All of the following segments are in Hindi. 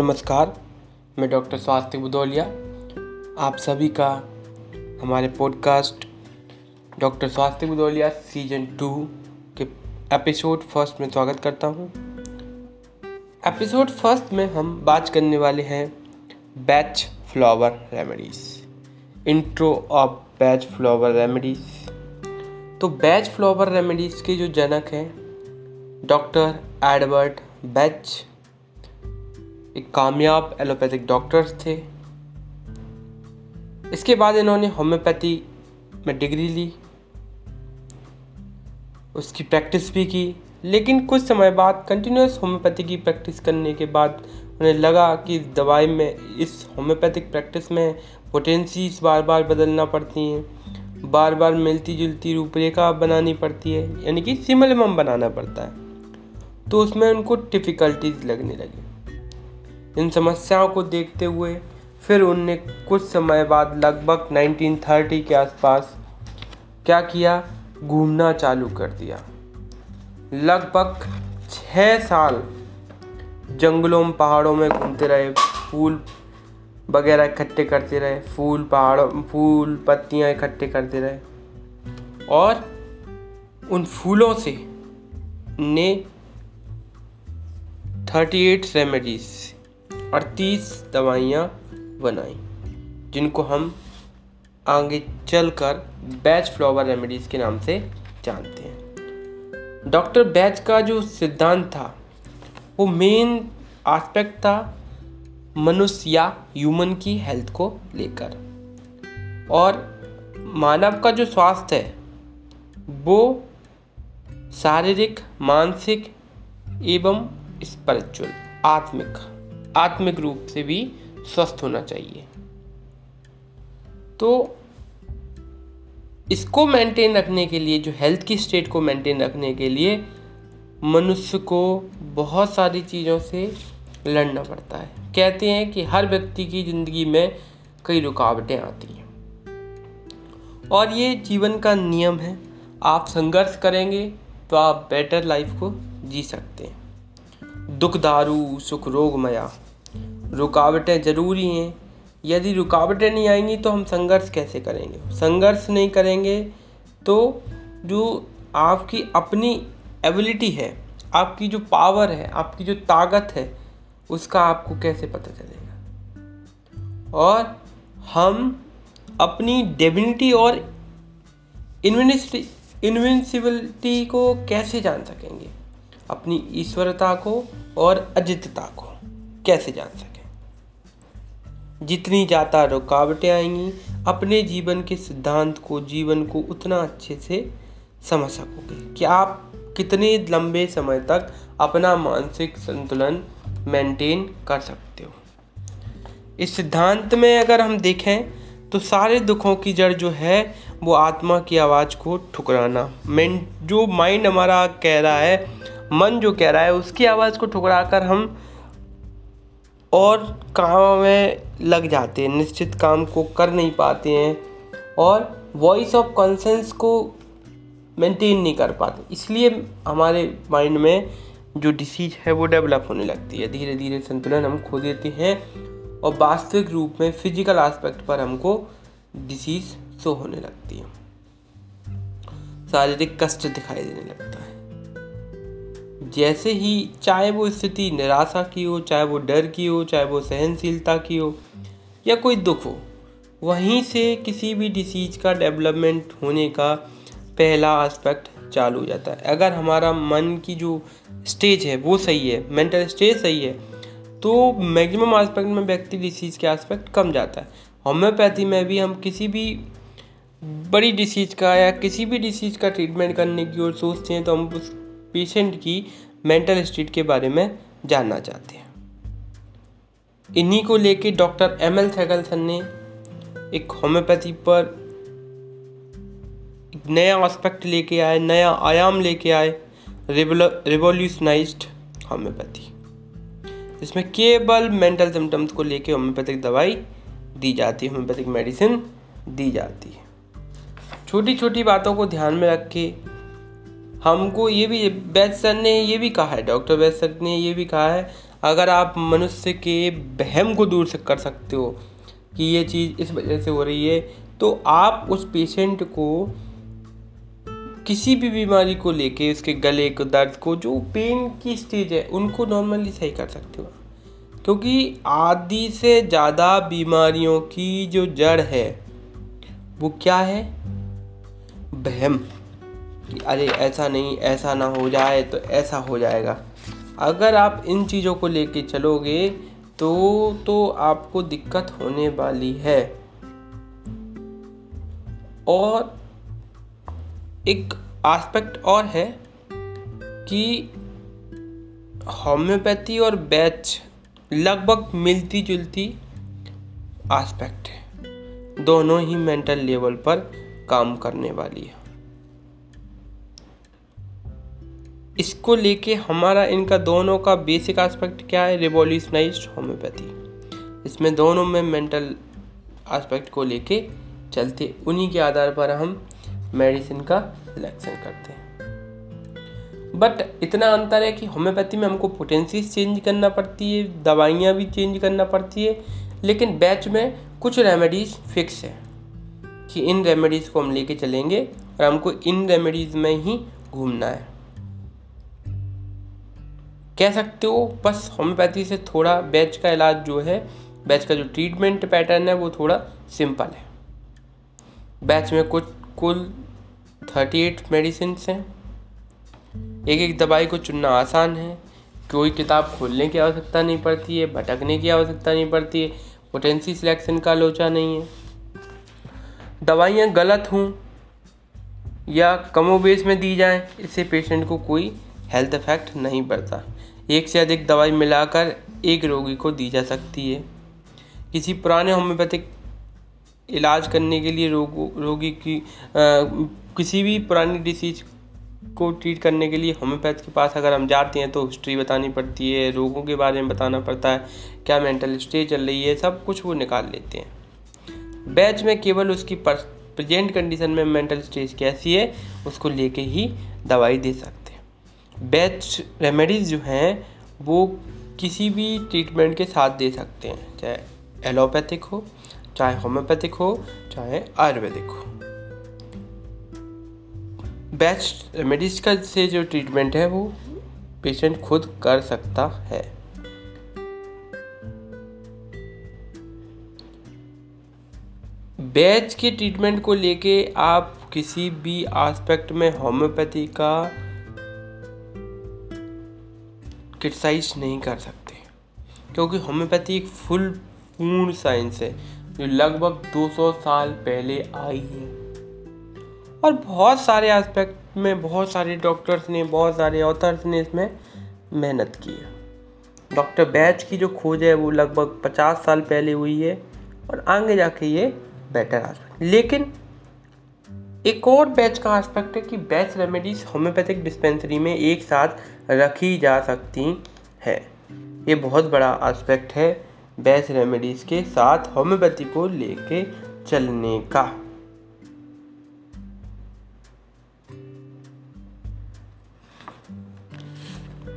नमस्कार, मैं डॉक्टर स्वास्थ्य बुदौलिया, आप सभी का हमारे podcast doctor Swasthya Budauliya season two के एपिसोड फ़र्स्ट में स्वागत करता हूँ। एपिसोड फ़र्स्ट में हम बात करने वाले हैं Bach flower remedies intro of Bach flower remedies तो बैच फ्लावर रेमेडीज के जो जनक हैं डॉक्टर एडवर्ड बैच एक कामयाब एलोपैथिक डॉक्टर्स थे। इसके बाद इन्होंने होम्योपैथी में डिग्री ली। उसकी प्रैक्टिस भी की, लेकिन कुछ समय बाद कंटिन्यूस होम्योपैथी की प्रैक्टिस करने के बाद उन्हें लगा कि इस दवाई में, इस होम्योपैथिक प्रैक्टिस में पोटेंसीज बार बार बदलना पड़ती हैं। बार बार मिलती जुलती रूपरेखा बनानी पड़ती है, यानी कि सिमलमम बनाना पड़ता है। तो उसमें उनको डिफ़िकल्टीज लगने लगी। इन समस्याओं को देखते हुए फिर उनने कुछ समय बाद लगभग 1930 के आसपास क्या किया? घूमना चालू कर दिया। लगभग छः साल जंगलों में पहाड़ों में घूमते रहे, फूल वगैरह इकट्ठे करते रहे, फूल, पहाड़ों, फूल, पत्तियाँ इकट्ठे करते रहे। और उन फूलों से ने 38 रेमेडीज अड़तीस दवाइयाँ बनाई, जिनको हम आगे चलकर बैच फ्लावर रेमेडीज़ के नाम से जानते हैं। डॉक्टर बैच का जो सिद्धांत था, वो मेन एस्पेक्ट था मनुष्य या ह्यूमन की हेल्थ को लेकर। और मानव का जो स्वास्थ्य है, वो शारीरिक, मानसिक एवं स्पिरिचुअल आत्मिक। आत्मिक रूप से भी स्वस्थ होना चाहिए। तो इसको मेंटेन रखने के लिए, जो हेल्थ की स्टेट को मेंटेन रखने के लिए, मनुष्य को बहुत सारी चीज़ों से लड़ना पड़ता है। कहते हैं कि हर व्यक्ति की ज़िंदगी में कई रुकावटें आती हैं। और ये जीवन का नियम है। आप संघर्ष करेंगे तो आप बेटर लाइफ को जी सकते हैं। दुख दारू, सुख रोग मया। रुकावटें ज़रूरी हैं। यदि रुकावटें नहीं आएँगी तो हम संघर्ष कैसे करेंगे? संघर्ष नहीं करेंगे तो जो आपकी अपनी एबिलिटी है, आपकी जो पावर है, आपकी जो ताकत है, उसका आपको कैसे पता चलेगा? और हम अपनी डेबिनिटी और इन्विनिस्टी इन्विंसिबिलिटी को कैसे जान सकेंगे? अपनी ईश्वरता को और अजितता को कैसे जान सकें? जितनी ज़्यादा रुकावटें आएँगी, अपने जीवन के सिद्धांत को, जीवन को उतना अच्छे से समझ सकोगे। कि आप कितने लंबे समय तक अपना मानसिक संतुलन मेंटेन कर सकते हो? इस सिद्धांत में अगर हम देखें तो सारे दुखों की जड़ जो है, वो आत्मा की आवाज़ को ठुकराना मेन जो माइंड हमारा कह रहा है मन जो कह रहा है, उसकी आवाज़ को ठुकरा कर हम और काम में लग जाते हैं, निश्चित काम को कर नहीं पाते हैं और वॉइस ऑफ़ कॉन्सेंस को मेंटेन नहीं कर पाते। इसलिए हमारे माइंड में जो डिसीज है, वो डेवलप होने लगती है। धीरे धीरे संतुलन हम खो देते हैं और वास्तविक रूप में फ़िज़िकल एस्पेक्ट पर हमको डिसीज शो होने लगती है। शारीरिक कष्ट दिखाई देने लगता है। जैसे ही चाहे वो स्थिति निराशा की हो, चाहे वो डर की हो, चाहे वो सहनशीलता की हो, या कोई दुख हो, वहीं से किसी भी डिसीज का डेवलपमेंट होने का पहला एस्पेक्ट चालू हो जाता है। अगर हमारा मन की जो स्टेज है, वो सही है मेंटल स्टेज सही है तो मैक्सिमम एस्पेक्ट में व्यक्ति डिसीज के एस्पेक्ट कम जाता है। होम्योपैथी में भी हम किसी भी बड़ी डिसीज का या किसी भी डिसीज का ट्रीटमेंट करने की ओर सोचते हैं तो हम उस पेशेंट की मेंटल स्टेट के बारे में जानना चाहते हैं। इन्हीं को लेके डॉक्टर एम एल सैगलसन ने एक होम्योपैथी पर एक नया एस्पेक्ट लेके आए, नया आयाम लेके आए रिवोल्यूशनाइज्ड होम्योपैथी इसमें केवल मेंटल सिम्टम्स को लेके होम्योपैथिक दवाई दी जाती है होम्योपैथिक मेडिसिन दी जाती है। छोटी छोटी बातों को ध्यान में रख के हमको ये भी वैद सर ने ये भी कहा है, डॉक्टर वैद सर ने ये भी कहा है, अगर आप मनुष्य के बहम को दूर से कर सकते हो कि ये चीज़ इस वजह से हो रही है तो आप उस पेशेंट को किसी भी बीमारी को लेके, उसके गले को, दर्द को, जो पेन की स्टेज है, उनको नॉर्मली सही कर सकते हो। क्योंकि आदि से ज़्यादा बीमारियों की जो जड़ है, वो क्या है? बहम। कि अरे ऐसा नहीं, ऐसा ना हो जाए तो ऐसा हो जाएगा। अगर आप इन चीज़ों को लेके चलोगे तो तो आपको दिक्कत होने वाली है। और एक एस्पेक्ट और है कि होम्योपैथी और बैच लगभग मिलती जुलती एस्पेक्ट है। दोनों ही मेंटल लेवल पर काम करने वाली है। इसको लेके हमारा इनका दोनों का बेसिक एस्पेक्ट क्या है? रिवोल्यूशनाइज होम्योपैथी इसमें दोनों में मेंटल एस्पेक्ट को लेके चलते, उन्हीं के आधार पर हम मेडिसिन का सिलेक्शन करते हैं। बट इतना अंतर है कि होम्योपैथी में हमको पोटेंसीज चेंज करना पड़ती है, दवाइयाँ भी चेंज करना पड़ती है, लेकिन बैच में कुछ रेमेडीज़ फिक्स है कि इन रेमेडीज़ को हम लेके चलेंगे और हमको इन रेमेडीज़ में ही घूमना है। कह सकते हो, बस होम्योपैथी से थोड़ा बैच का इलाज जो है बैच का जो ट्रीटमेंट पैटर्न है, वो थोड़ा सिंपल है। बैच में कुछ, कुल थर्टी एट मेडिसिन हैं। एक एक दवाई को चुनना आसान है। कोई किताब खोलने की आवश्यकता नहीं पड़ती है, भटकने की आवश्यकता नहीं पड़ती है पोटेंसी सिलेक्शन का लोचा नहीं है। दवाइयाँ गलत हों या कमोबेश में दी जाएँ, इससे पेशेंट को कोई हेल्थ इफ़ेक्ट नहीं पड़ता। एक से अधिक दवाई मिलाकर एक रोगी को दी जा सकती है। किसी पुराने होम्योपैथिक इलाज करने के लिए रोग रोगी की आ, किसी भी पुरानी डिसीज को ट्रीट करने के लिए होम्योपैथ के पास अगर हम जाते हैं तो हिस्ट्री बतानी पड़ती है रोगों के बारे में बताना पड़ता है क्या मेंटल स्टेज चल रही है सब कुछ वो निकाल लेते हैं। बैच में केवल उसकी प्रेजेंट कंडीशन में मेंटल स्टेज कैसी है उसको लेके ही दवाई दे सकते बैच रेमेडीज़ जो हैं, वो किसी भी ट्रीटमेंट के साथ दे सकते हैं। चाहे एलोपैथिक हो, चाहे होम्योपैथिक हो, चाहे आयुर्वेदिक हो। बेस्ट रेमेडीज का से जो ट्रीटमेंट है, वो पेशेंट खुद कर सकता है। बैच के ट्रीटमेंट को लेके आप किसी भी एस्पेक्ट में होम्योपैथी का क्रिटिसाइज नहीं कर सकते। क्योंकि होम्योपैथी एक फुल पूर्ण साइंस है, जो लगभग 200 साल पहले आई है। और बहुत सारे एस्पेक्ट में, बहुत सारे डॉक्टर्स ने, बहुत सारे ऑथर्स ने इसमें मेहनत की है। डॉक्टर बैच की जो खोज है, वो लगभग पचास साल पहले हुई है, और आगे जाके ये बेटर एस्पेक्ट लेकिन एक और बैच का आस्पेक्ट है कि बैच रेमेडीज होम्योपैथिक डिस्पेंसरी में एक साथ रखी जा सकती है। ये बहुत बड़ा आस्पेक्ट है बैच रेमेडीज़ के साथ होम्योपैथी को लेके चलने का।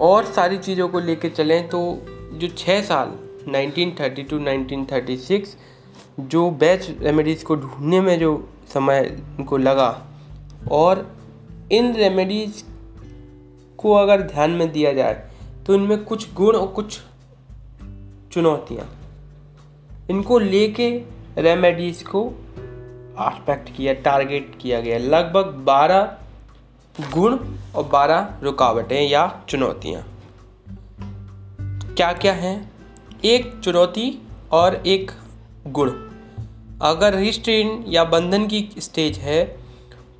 और सारी चीज़ों को लेके चलें तो जो छः साल 1930 टू 1936 जो बैच रेमेडीज़ को ढूँढने में जो समय को लगा। और इन रेमेडीज़ को अगर ध्यान में दिया जाए तो इनमें कुछ गुण और कुछ चुनौतियाँ। इनको लेके रेमेडीज़ को आस्पेक्ट किया टारगेट किया गया। लगभग बारह गुण और बारह रुकावटें या चुनौतियाँ। क्या क्या हैं? एक चुनौती और एक गुण। अगर रिस्ट्रेन या बंधन की स्टेज है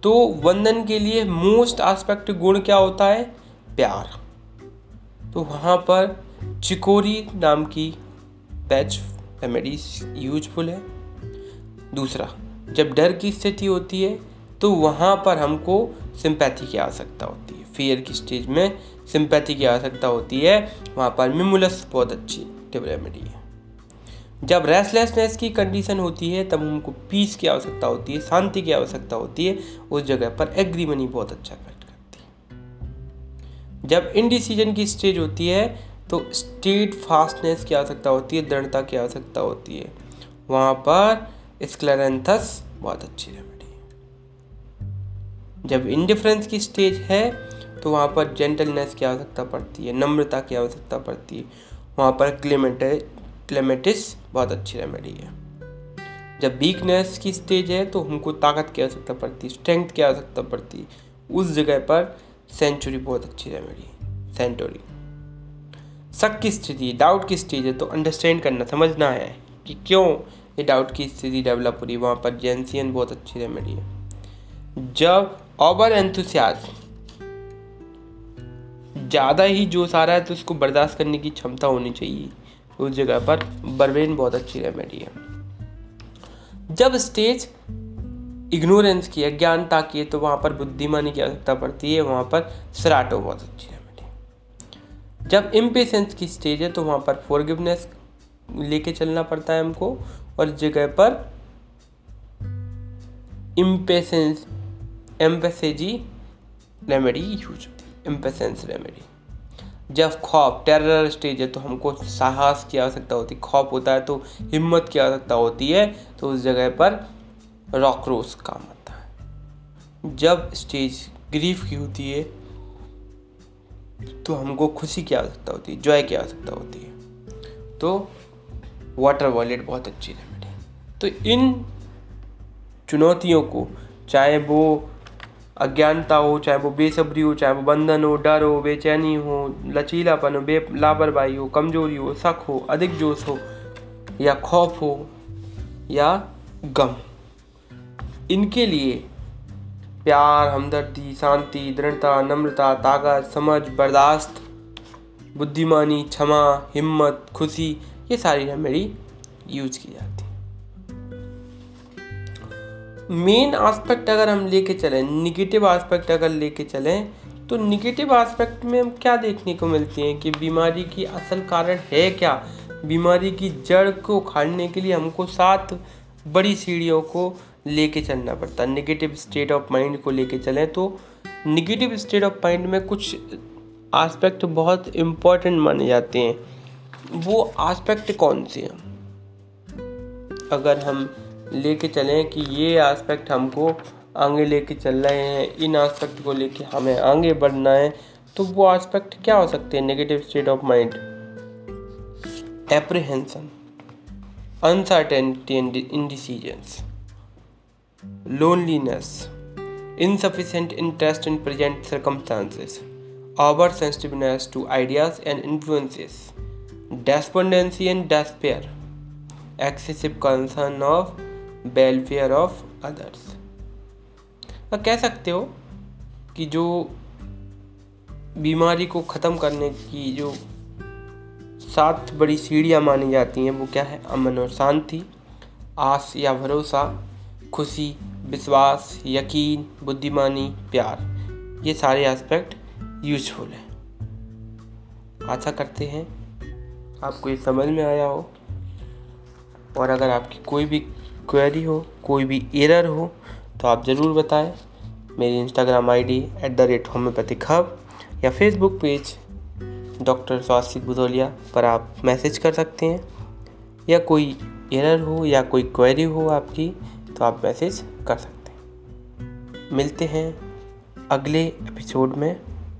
तो बंधन के लिए मोस्ट आस्पेक्ट गुण क्या होता है? प्यार। तो वहाँ पर चिकोरी नाम की पैच रेमेडीज यूजफुल है। दूसरा, जब डर की स्थिति होती है तो वहाँ पर हमको सिंपैथी की आवश्यकता होती है। फियर की स्टेज में सिंपैथी की आवश्यकता होती है। वहाँ पर मिमुलस बहुत अच्छी रेमेडी है। जब रेस्टलेसनेस की कंडीशन होती है, तब हमको पीस की आवश्यकता होती है, शांति की आवश्यकता होती है, उस जगह पर एग्रीमनी बहुत अच्छा इफ़ेक्ट करती है। जब इनडिसीजन की स्टेज होती है तो तो स्टेट फास्टनेस की आवश्यकता होती है, दृढ़ता की आवश्यकता होती है। वहाँ पर स्क्लेरेंथस बहुत अच्छी रेमेडी है। जब इंडिफरेंस की स्टेज है तो वहाँ पर जेंटलनेस की आवश्यकता पड़ती है, नम्रता की आवश्यकता पड़ती है। वहाँ पर क्लेमेटे क्लेमेटिस बहुत अच्छी रेमेडी है। जब वीकनेस की स्टेज है तो हमको ताकत की आवश्यकता पड़ती स्ट्रेंथ की आवश्यकता पड़ती। उस जगह पर सेंचुरी बहुत अच्छी रेमेडी सेंचुरी शक की स्थिति डाउट की स्टेज है तो अंडरस्टैंड करना, समझना है कि क्यों ये डाउट की स्थिति डेवलप हो रही वहाँ पर जेंसियन बहुत अच्छी रेमेडी है। जब ओवर एंथुसियाज ज़्यादा ही जोश आ रहा है तो उसको बर्दाश्त करने की क्षमता होनी चाहिए। उस जगह पर। बर्बेन बहुत अच्छी रेमेडी है। जब स्टेज इग्नोरेंस की अज्ञानता की है तो वहाँ पर बुद्धिमानी की आवश्यकता पड़ती है, वहाँ पर सराटो बहुत अच्छी रेमेडी जब इम्पेशेंस की स्टेज है तो वहाँ पर फॉरगिवनेस लेके चलना पड़ता है हमको, और जगह पर इम्पेशेंस एम्पेसेजी रेमेडी यूज़ होती है। इम्पेशेंस रेमेडी जब खौफ टेरर स्टेज है तो हमको साहस की आवश्यकता होती है, खौफ होता है तो हिम्मत की आवश्यकता होती है तो उस जगह पर रॉक्रोस काम आता है। जब स्टेज ग्रीफ की होती है तो हमको खुशी की आवश्यकता होती है जॉय की आवश्यकता होती है। तो वाटर वॉलेट बहुत अच्छी रेमेडी है। तो इन चुनौतियों को, चाहे वो अज्ञानता हो, चाहे वो बेसब्री हो, चाहे वो बंधन हो, डर हो, बेचैनी हो, लचीलापन हो, बे, लापरवाही हो, कमज़ोरी हो, शक हो अधिक जोश हो, या खौफ हो, या गम। इनके लिए प्यार, हमदर्दी, शांति, दृढ़ता, नम्रता, ताकत, समझ, बर्दाश्त, बुद्धिमानी, क्षमा, हिम्मत, खुशी, ये सारी रेमेडी यूज़ की जाती मेन आस्पेक्ट अगर हम लेके चलें निगेटिव आस्पेक्ट अगर लेके चलें तो निगेटिव आस्पेक्ट में हम क्या देखने को मिलती हैं कि बीमारी की असल कारण है क्या? बीमारी की जड़ को उखाड़ने के लिए हमको सात बड़ी सीढ़ियों को लेके चलना पड़ता है। निगेटिव स्टेट ऑफ़ माइंड को लेके चलें तो निगेटिव स्टेट ऑफ़ माइंड में कुछ आस्पेक्ट बहुत इम्पोर्टेंट माने जाते हैं। वो आस्पेक्ट कौन से हैं? अगर हम लेके चले कि ये आस्पेक्ट हमको आगे लेके चल रहे हैं। इन आस्पेक्ट को लेके हमें आगे बढ़ना है। तो वो आस्पेक्ट क्या हो सकते हैं? Negative state of mind apprehension uncertainty in decisions loneliness insufficient interest in present circumstances over sensitiveness to ideas and influences despondency and despair excessive concern of welfare of others. कह सकते हो कि जो बीमारी को ख़त्म करने की जो सात बड़ी सीढ़ियाँ मानी जाती हैं, वो क्या है? अमन और शांति, आस या भरोसा, खुशी, विश्वास, यकीन, बुद्धिमानी, प्यार। ये सारे एस्पेक्ट यूजफुल हैं। आशा करते हैं आपको ये समझ में आया हो। और अगर आपकी कोई भी क्वेरी हो, कोई भी एरर हो तो आप ज़रूर बताएँ। मेरी Instagram ID at the rate homeopathic hub या Facebook page doctor Swastik Budholiya पर आप मैसेज कर सकते हैं। या कोई एरर हो या कोई क्वेरी हो आपकी तो आप मैसेज कर सकते हैं। मिलते हैं अगले एपिसोड में।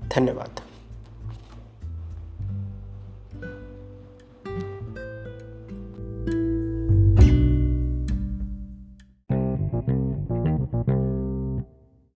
धन्यवाद।